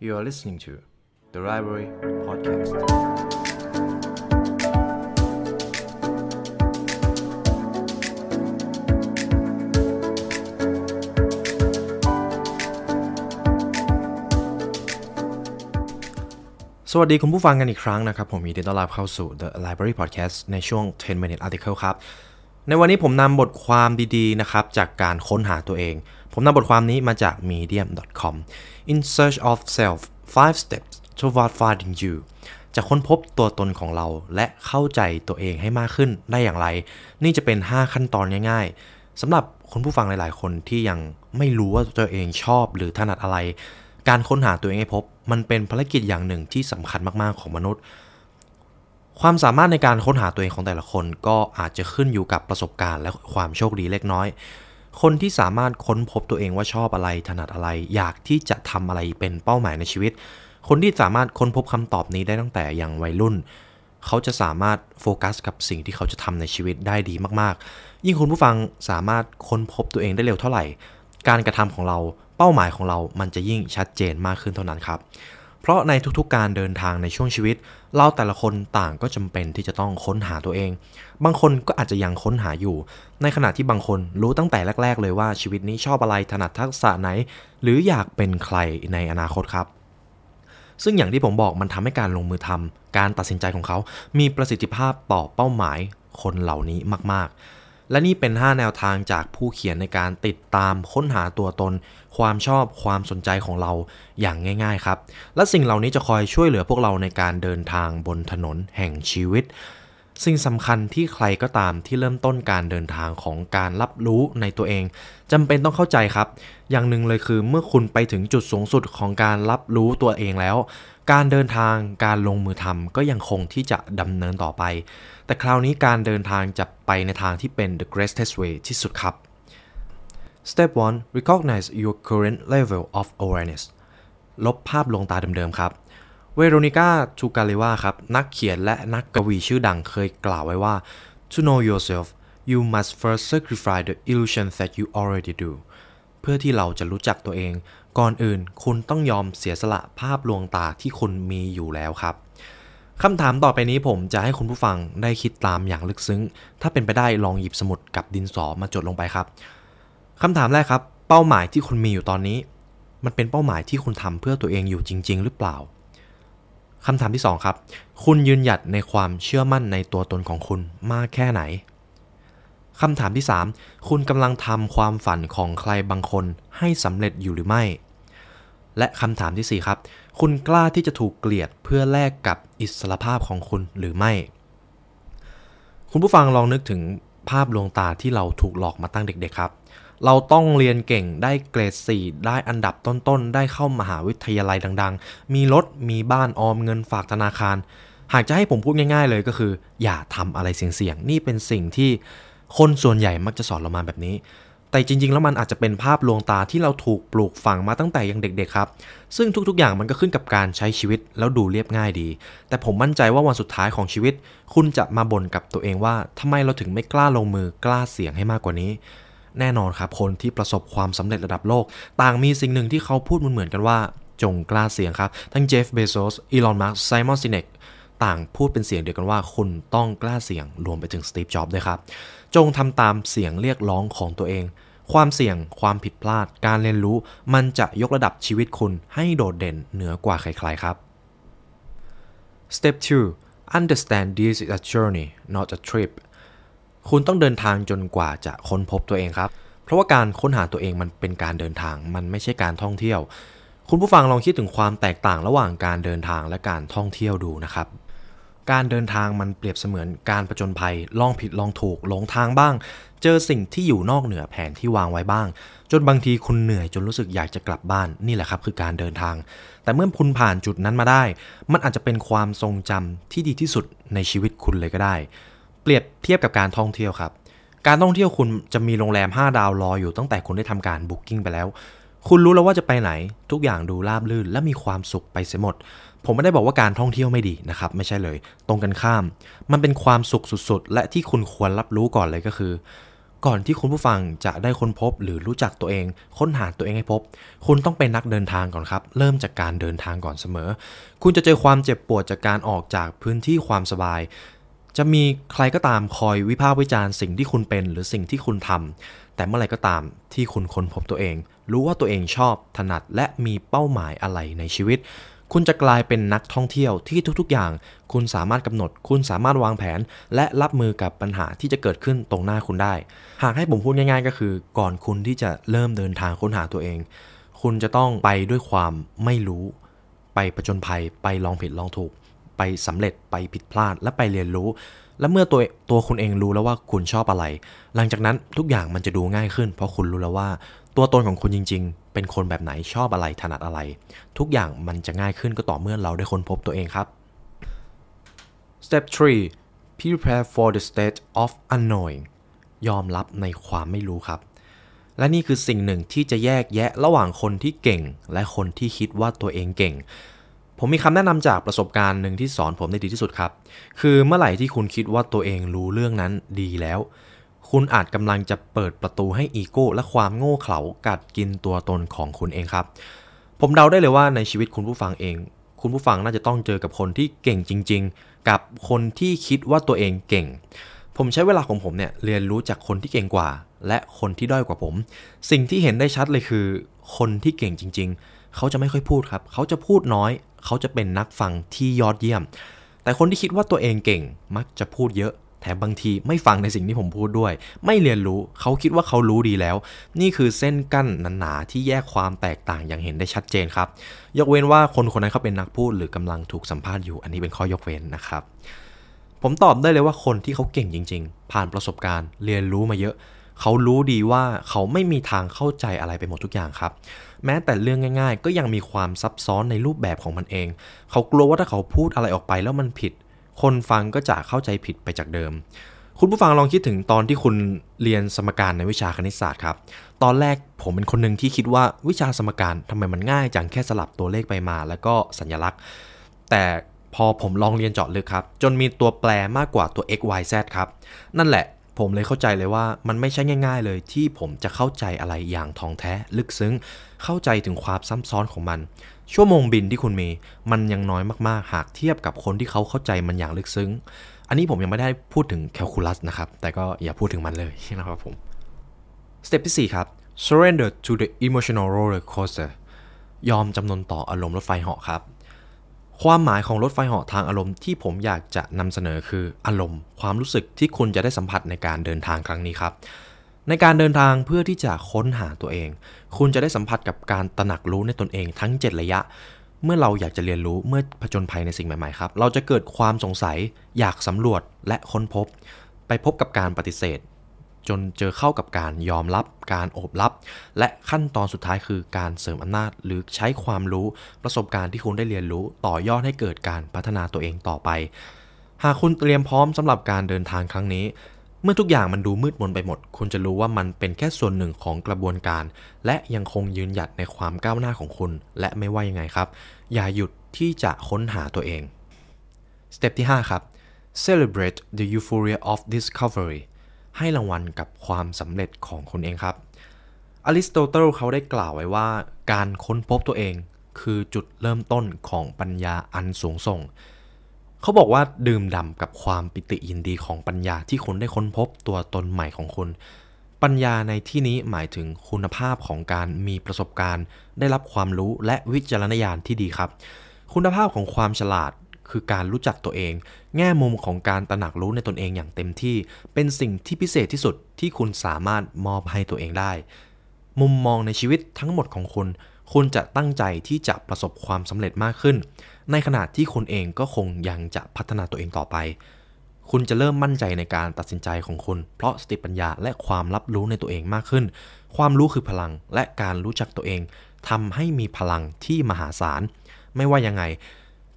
You are listening to the Library Podcast. สวัสดีคุณผู้ฟังกันอีกครั้งนะครับ ผมยินดีต้อนรับเข้าสู่ The Library Podcast ในช่วง 10 minute article ครับ ในวันนี้ผมนำบทความดีๆนะครับ จากการค้นหาตัวเอง ผมนำบทความนี้มาจาก medium.com In search of self five steps toward finding you จะค้นพบตัวตนของเราและเข้าใจตัวเองให้มากขึ้นได้อย่างไร นี่จะเป็น 5 ขั้นตอนง่ายๆสำหรับคุณผู้ฟังหลายๆ คนที่ยังไม่รู้ว่าตัวเองชอบหรือถนัดอะไร การค้นหาตัวเองให้พบ มันเป็นภารกิจอย่างหนึ่งที่สำคัญมากๆของมนุษย์ ความสามารถในการค้นหาตัวเองของแต่ละคนก็อาจจะขึ้นอยู่กับประสบการณ์และความโชคดีเล็กน้อย คนที่สามารถค้นพบตัวเองว่าชอบอะไรถนัดอะไร อยากที่จะทำอะไรเป็นเป้าหมายในชีวิต คนที่สามารถค้นพบคำตอบนี้ได้ตั้งแต่ยังวัยรุ่น เขาจะสามารถโฟกัสกับสิ่งที่เขาจะทำในชีวิตได้ดีมากๆ ยิ่งคุณผู้ฟังสามารถค้นพบตัวเองได้เร็วเท่าไหร่ การกระทำของเราเป้าหมายของเรามันจะยิ่งชัดเจนมากขึ้นเท่านั้นครับ เพราะในทุกๆการเดินทางในช่วงชีวิต เราแต่ละคนต่างก็จำเป็นที่จะต้องค้นหาตัวเอง บางคนก็อาจจะยังค้นหาอยู่ ในขณะที่บางคนรู้ตั้งแต่แรก ๆ เลยว่าชีวิตนี้ชอบอะไรถนัดทักษะไหน หรืออยากเป็นใครในอนาคตครับซึ่งอย่างที่ผมบอกมันทำให้การลงมือทำการตัดสินใจของเขา มีประสิทธิภาพต่อเป้าหมายคนเหล่านี้มาก ๆ และนี่เป็น 5 แนวทางจากผู้เขียนในการติดตามค้นหาตัวตน ความชอบความสนใจของเราอย่างง่าย ๆ ครับ และสิ่งเหล่านี้จะคอยช่วยเหลือพวกเราในการเดินทางบนถนนแห่งชีวิต สิ่งสำคัญที่ใครก็ตามที่เริ่มต้นการเดินทางของการรับรู้ในตัวเองจำเป็นต้องเข้าใจครับ อย่างหนึ่งเลยคือเมื่อคุณไปถึงจุดสูงสุดของการรับรู้ตัวเองแล้ว การเดินทางการลงมือทำก็ยังคงที่จะดำเนินต่อไป แต่คราวนี้การเดินทางจะไปในทางที่เป็น the greatest way ที่สุดครับ Step 1 recognize your current level of awareness ลบภาพลวงตาเดิมๆครับ เวโรนิก้าทูกาเลวาครับ นักเขียนและนักกวีชื่อดังเคยกล่าวไว้ว่า to know yourself you must first sacrifice the illusion that you already do เพื่อที่เราจะรู้จักตัวเอง ก่อนอื่นคุณต้องยอมเสียสละภาพลวงตาที่คุณมีอยู่แล้วครับคำถามต่อไปนี้ผมจะให้คุณผู้ฟังได้คิดตามอย่างลึกซึ้ง ถ้าเป็นไปได้ลองหยิบสมุดกับดินสอมาจดลงไปครับคำถามแรกครับ เป้าหมายที่คุณมีอยู่ตอนนี้ มันเป็นเป้าหมายที่คุณทำเพื่อตัวเองอยู่จริง ๆ หรือเปล่า คำถามที่ 2 ครับ คุณยืนหยัดในความเชื่อมั่นในตัวตนของคุณมากแค่ไหนคำถามที่ 3 คุณกำลังทำความฝันของใครบางคนให้สำเร็จอยู่หรือไม่ และคำถามที่ 4 ครับ คุณกล้าที่จะถูกเกลียดเพื่อแลกกับอิสรภาพของคุณหรือไม่ คุณผู้ฟังลองนึกถึงภาพลวงตาที่เราถูกหลอกมาตั้งเด็กๆครับ เราต้องเรียนเก่งได้เกรด 4 ได้อันดับต้นๆ ได้เข้ามหาวิทยาลัยดังๆ มีรถมีบ้านออมเงินฝากธนาคาร หากจะให้ผมพูดง่ายๆเลยก็คือ อย่าทำอะไรเสี่ยงๆ นี่เป็นสิ่งที่คนส่วนใหญ่มักจะสอนเรามาแบบนี้ แต่จริงๆ แล้วมันอาจจะเป็นภาพลวงตาที่เราถูกปลูกฝังมาตั้งแต่ยังเด็กๆครับ ซึ่งทุกๆ อย่างมันก็ขึ้นกับการใช้ชีวิตแล้วดูเรียบง่ายดี แต่ผมมั่นใจว่าวันสุดท้ายของชีวิต คุณจะมาบ่นกับตัวเองว่าทำไมเราถึงไม่กล้าลงมือกล้าเสี่ยงให้มากกว่านี้ แน่นอนครับ คนที่ประสบความสำเร็จระดับโลก ต่างมีสิ่งหนึ่งที่เขาพูดเหมือนกันว่า จงกล้าเสี่ยงครับ ทั้งเจฟ เบโซส อีลอนมัสก์ไซมอน ซินเนกต่างพูดเป็นเสียงเดียวกันว่า คุณต้องกล้าเสี่ยง รวมไปถึงสตีฟ จ็อบส์ด้วยครับ จงทำตามเสียงเรียกร้องของตัวเอง ความเสี่ยง ความผิดพลาด การเรียนรู้ มันจะยกระดับชีวิตคุณให้โดดเด่นเหนือกว่าใครๆครับ Step 2 understand this is a journey not a trip คุณต้องเดินทางจนกว่าจะค้นพบตัวเองครับ เพราะว่าการค้นหาตัวเองมันเป็นการเดินทาง มันไม่ใช่การท่องเที่ยว คุณผู้ฟังลองคิดถึงความแตกต่างระหว่างการเดินทางและการท่องเที่ยวดูนะครับ การเดินทางมันเปรียบเสมือนการประจนภัย ลองผิดลองถูก หลงทางบ้าง เจอสิ่งที่อยู่นอกเหนือแผนที่วางไว้บ้าง จนบางทีคุณเหนื่อยจนรู้สึกอยากจะกลับบ้าน นี่แหละครับคือการเดินทาง แต่เมื่อคุณผ่านจุดนั้นมาได้ มันอาจจะเป็นความทรงจำที่ดีที่สุดในชีวิตคุณเลยก็ได้ เปรียบเทียบกับการท่องเที่ยวครับ การท่องเที่ยวคุณจะมีโรงแรม 5 ดาวรออยู่ตั้งแต่คุณได้ทำการบุ๊กิ้งไปแล้ว คุณรู้แล้วว่าจะไปไหน ทุกอย่างดูราบรื่นและมีความสุขไปเสียหมด ผมไม่ได้บอกว่าการท่องเที่ยวไม่ดีนะครับ ไม่ใช่เลย ตรงกันข้าม มันเป็นความสุขสุดๆ และที่คุณควรรับรู้ก่อนเลยก็คือก่อนที่คุณผู้ฟังจะได้ค้นพบหรือรู้จักตัวเอง ค้นหาตัวเองให้พบ คุณต้องเป็นนักเดินทางก่อนครับ เริ่มจากการเดินทางก่อนเสมอ คุณจะเจอความเจ็บปวดจากการออกจากพื้นที่ความสบาย จะมีใครก็ตามคอยวิพากษ์วิจารณ์สิ่งที่คุณเป็นหรือสิ่งที่คุณทำแต่เมื่อไรก็ตามที่คุณค้นพบตัวเอง รู้ว่าตัวเองชอบถนัดและมีเป้าหมายอะไรในชีวิต คุณจะกลายเป็นนักท่องเที่ยวที่ทุกๆอย่าง คุณสามารถกำหนด คุณสามารถวางแผน และรับมือกับปัญหาที่จะเกิดขึ้นตรงหน้าคุณได้ หากให้ผมพูดง่าย ๆ ก็คือ ก่อนคุณที่จะเริ่มเดินทางค้นหาตัวเอง คุณจะต้องไปด้วยความไม่รู้ ไปประจนภัยไปลองผิดลองถูก ไปสำเร็จไปผิดพลาดและไปเรียนรู้ และเมื่อตัวตัวคุณเองรู้แล้วว่าคุณชอบอะไร หลังจากนั้นทุกอย่างมันจะดูง่ายขึ้น เพราะคุณรู้แล้วว่า ตัวตนของคุณจริง ๆ เป็นคนแบบไหนชอบอะไรถนัดอะไร ทุกอย่างมันจะง่ายขึ้นก็ต่อเมื่อเราได้ค้นพบตัวเองครับ Step 3 prepare for the state of unknowing ยอมรับในความไม่รู้ครับ และนี่คือสิ่งหนึ่งที่จะแยกแยะระหว่างคนที่เก่ง และคนที่คิดว่าตัวเองเก่ง ผมมีคำแนะนำจากประสบการณ์หนึ่งที่สอนผมได้ดีที่สุดครับ คือเมื่อไหร่ที่คุณคิดว่าตัวเองรู้เรื่องนั้นดีแล้ว คุณอาจกำลังจะเปิดประตูให้อีโก้และความโง่เขลากัดกินตัวตนของคุณเองครับ ผมเดาได้เลยว่าในชีวิตคุณผู้ฟังเอง คุณผู้ฟังน่าจะต้องเจอกับคนที่เก่งจริง ๆ กับคนที่คิดว่าตัวเองเก่ง ผมใช้เวลาของผมเนี่ยเรียนรู้จากคนที่เก่งกว่า และคนที่ด้อยกว่าผม สิ่งที่เห็นได้ชัดเลยคือ คนที่เก่งจริง ๆ เขาจะไม่ค่อยพูดครับ เขาจะพูดน้อย เขาจะเป็นนักฟังที่ยอดเยี่ยม แต่คนที่คิดว่าตัวเองเก่งมักจะพูดเยอะ แถมบางทีไม่ฟังในสิ่งที่ผมพูดด้วย ไม่เรียนรู้ เขาคิดว่าเขารู้ดีแล้ว นี่คือเส้นกั้นหนาๆที่แยกความแตกต่างอย่างเห็นได้ชัดเจนครับ ยกเว้นว่าคนคนนั้นเขาเป็นนักพูดหรือกำลังถูกสัมภาษณ์อยู่ อันนี้เป็นข้อยกเว้นนะครับ ผมตอบได้เลยว่าคนที่เขาเก่งจริง ๆ ผ่านประสบการณ์ เรียนรู้มาเยอะเขารู้ดีว่าเขาไม่มีทางเข้าใจอะไรไปหมดทุกอย่างครับ แม้แต่เรื่องง่าย ๆ ก็ยังมีความซับซ้อนในรูปแบบของมันเอง เขากลัวว่าถ้าเขาพูดอะไรออกไปแล้วมันผิด คนฟังก็จะเข้าใจผิดไปจากเดิม คุณผู้ฟังลองคิดถึงตอนที่คุณเรียนสมการในวิชาคณิตศาสตร์ครับตอนแรกผมเป็นคนหนึ่งที่คิดว่าวิชาสมการทำไมมันง่ายจังแค่สลับตัวเลขไปมา แล้วก็สัญลักษณ์ แต่พอผมลองเรียนเจาะลึกครับ จนมีตัวแปรมากกว่าตัว x y z ครับ นั่นแหละ ผมเลยเข้าใจเลยว่ามันไม่ใช่ง่าย ๆ เลยที่ผมจะเข้าใจอะไรอย่างทองแท้ลึกซึ้ง เข้าใจถึงความซับซ้อนของมัน ชั่วโมงบินที่คุณมีมันยังน้อยมากๆ หากเทียบกับคนที่เขาเข้าใจมันอย่างลึกซึ้ง อันนี้ผมยังไม่ได้พูดถึงแคลคูลัสนะครับ แต่ก็อย่าพูดถึงมันเลยนะครับผมสเต็ปที่4ครับ surrender to the emotional roller coaster ยอมจำนนต่ออารมณ์รถไฟเหาะครับ ความหมายของรถไฟเหาะทางอารมณ์ที่ผมอยากจะนำเสนอคืออารมณ์ ความรู้สึกที่คุณจะได้สัมผัสในการเดินทางครั้งนี้ครับ ในการเดินทางเพื่อที่จะค้นหาตัวเอง คุณจะได้สัมผัสกับการตระหนักรู้ในตนเองทั้ง 7 ระยะ เมื่อเราอยากจะเรียนรู้เมื่อผจญภัยในสิ่งใหม่ๆครับ เราจะเกิดความสงสัย อยากสำรวจและค้นพบ ไปพบกับการปฏิเสธ จนเจอเข้ากับการยอมรับ การโอบรับ และขั้นตอนสุดท้ายคือการเสริมอำนาจ หรือใช้ความรู้ประสบการณ์ที่คุณได้เรียนรู้ ต่อยอดให้เกิดการพัฒนาตัวเองต่อไป หากคุณเตรียมพร้อมสำหรับการเดินทางครั้งนี้ เมื่อทุกอย่างมันดูมืดมนไปหมด คุณจะรู้ว่ามันเป็นแค่ส่วนหนึ่งของกระบวนการ และยังคงยืนหยัดในความก้าวหน้าของคุณ และไม่ว่ายังไงครับ อย่าหยุดที่จะค้นหาตัวเอง step ที่ 5 ครับ celebrate the euphoria of discovery ให้รางวัลกับความสำเร็จของคุณเองครับอริสโตเติลเขาได้กล่าวไว้ว่า การค้นพบตัวเองคือจุดเริ่มต้นของปัญญาอันสูงส่ง เขาบอกว่าดื่มด่ำกับความปิติยินดีของปัญญาที่คุณได้ค้นพบตัวตนใหม่ของคุณปัญญาในที่นี้หมายถึงคุณภาพของการมีประสบการณ์ ได้รับความรู้และวิจารณญาณที่ดีครับ คุณภาพของความฉลาด คือการรู้จักตัวเอง แง่มุมของการตระหนักรู้ในตนเองอย่างเต็มที่ เป็นสิ่งที่พิเศษที่สุดที่คุณสามารถมอบให้ตัวเองได้ มุมมองในชีวิตทั้งหมดของคุณ คุณจะตั้งใจที่จะประสบความสำเร็จมากขึ้น ในขณะที่คุณเองก็คงยังจะพัฒนาตัวเองต่อไป คุณจะเริ่มมั่นใจในการตัดสินใจของคุณ เพราะสติปัญญาและความรับรู้ในตัวเองมากขึ้น ความรู้คือพลังและการรู้จักตัวเองทำให้มีพลังที่มหาศาล ไม่ว่ายังไง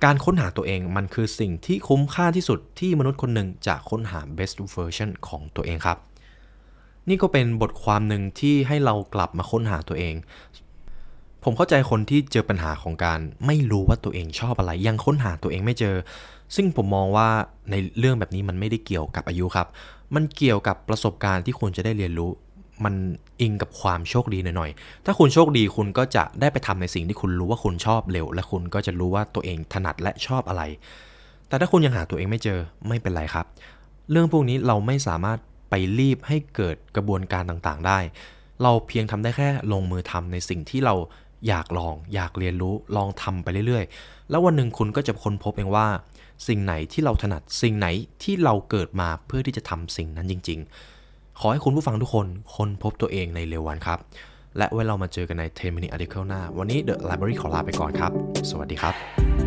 การค้นหาตัวเองมันคือสิ่งที่คุ้มค่าที่สุดที่มนุษย์คนหนึ่งจะค้นหา best version ของตัวเองครับ นี่ก็เป็นบทความหนึ่งที่ให้เรากลับมาค้นหาตัวเอง ผมเข้าใจคนที่เจอปัญหาของการไม่รู้ว่าตัวเองชอบอะไร ยังค้นหาตัวเองไม่เจอ ซึ่งผมมองว่าในเรื่องแบบนี้มันไม่ได้เกี่ยวกับอายุครับ มันเกี่ยวกับประสบการณ์ที่คุณจะได้เรียนรู้ มันอิงกับความโชคดีหน่อยๆ ถ้าคุณโชคดีคุณก็จะได้ไปทำในสิ่งที่คุณรู้ว่าคุณชอบเร็ว และคุณก็จะรู้ว่าตัวเองถนัดและชอบอะไร แต่ถ้าคุณยังหาตัวเองไม่เจอไม่เป็นไรครับ เรื่องพวกนี้เราไม่สามารถไปรีบให้เกิดกระบวนการต่างๆ ได้ เราเพียงทำได้แค่ลงมือทำในสิ่งที่เราอยากลอง อยากเรียนรู้ลองทำไปเรื่อยๆ แล้ววันหนึ่งคุณก็จะค้นพบเองว่า สิ่งไหนที่เราถนัดสิ่งไหนที่เราเกิดมาเพื่อที่จะทำสิ่งนั้นจริง ๆ ขอให้คุณผู้ฟังทุกคนค้นพบตัวเองในเร็ววันครับ และไว้เรามาเจอกันใน 10 minute article หน้า วันนี้ The Library ขอลาไปก่อนครับ สวัสดีครับ